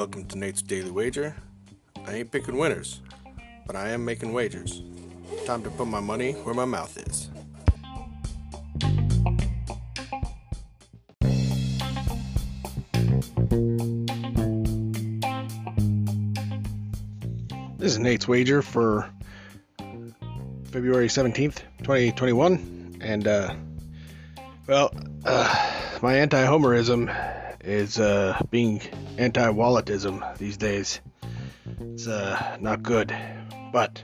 Welcome to Nate's Daily Wager. I ain't picking winners, but I am making wagers. Time to put my money where my mouth is. This is Nate's Wager for February 17th, 2021. And, uh, well, uh, my anti homerism is uh, being anti walletism these days. It's uh, not good. But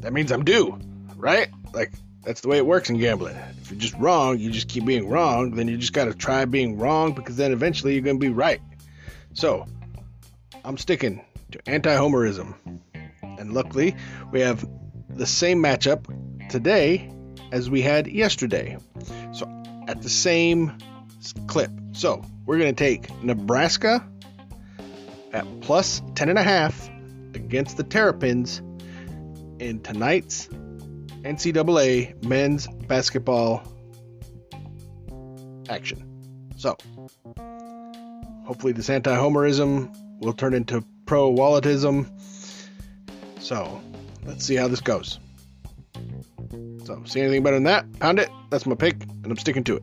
that means I'm due, right? Like, that's the way it works in gambling. If you're just wrong, you just keep being wrong, then you just gotta try being wrong because then eventually you're gonna be right. So, I'm sticking to anti homerism. And luckily, we have the same matchup today as we had yesterday. So, at the same clip. So, we're going to take Nebraska at plus 10.5 against the Terrapins in tonight's NCAA men's basketball action. So, hopefully, this anti homerism will turn into pro walletism. So, let's see how this goes. So, see anything better than that? Pound it. That's my pick, and I'm sticking to it.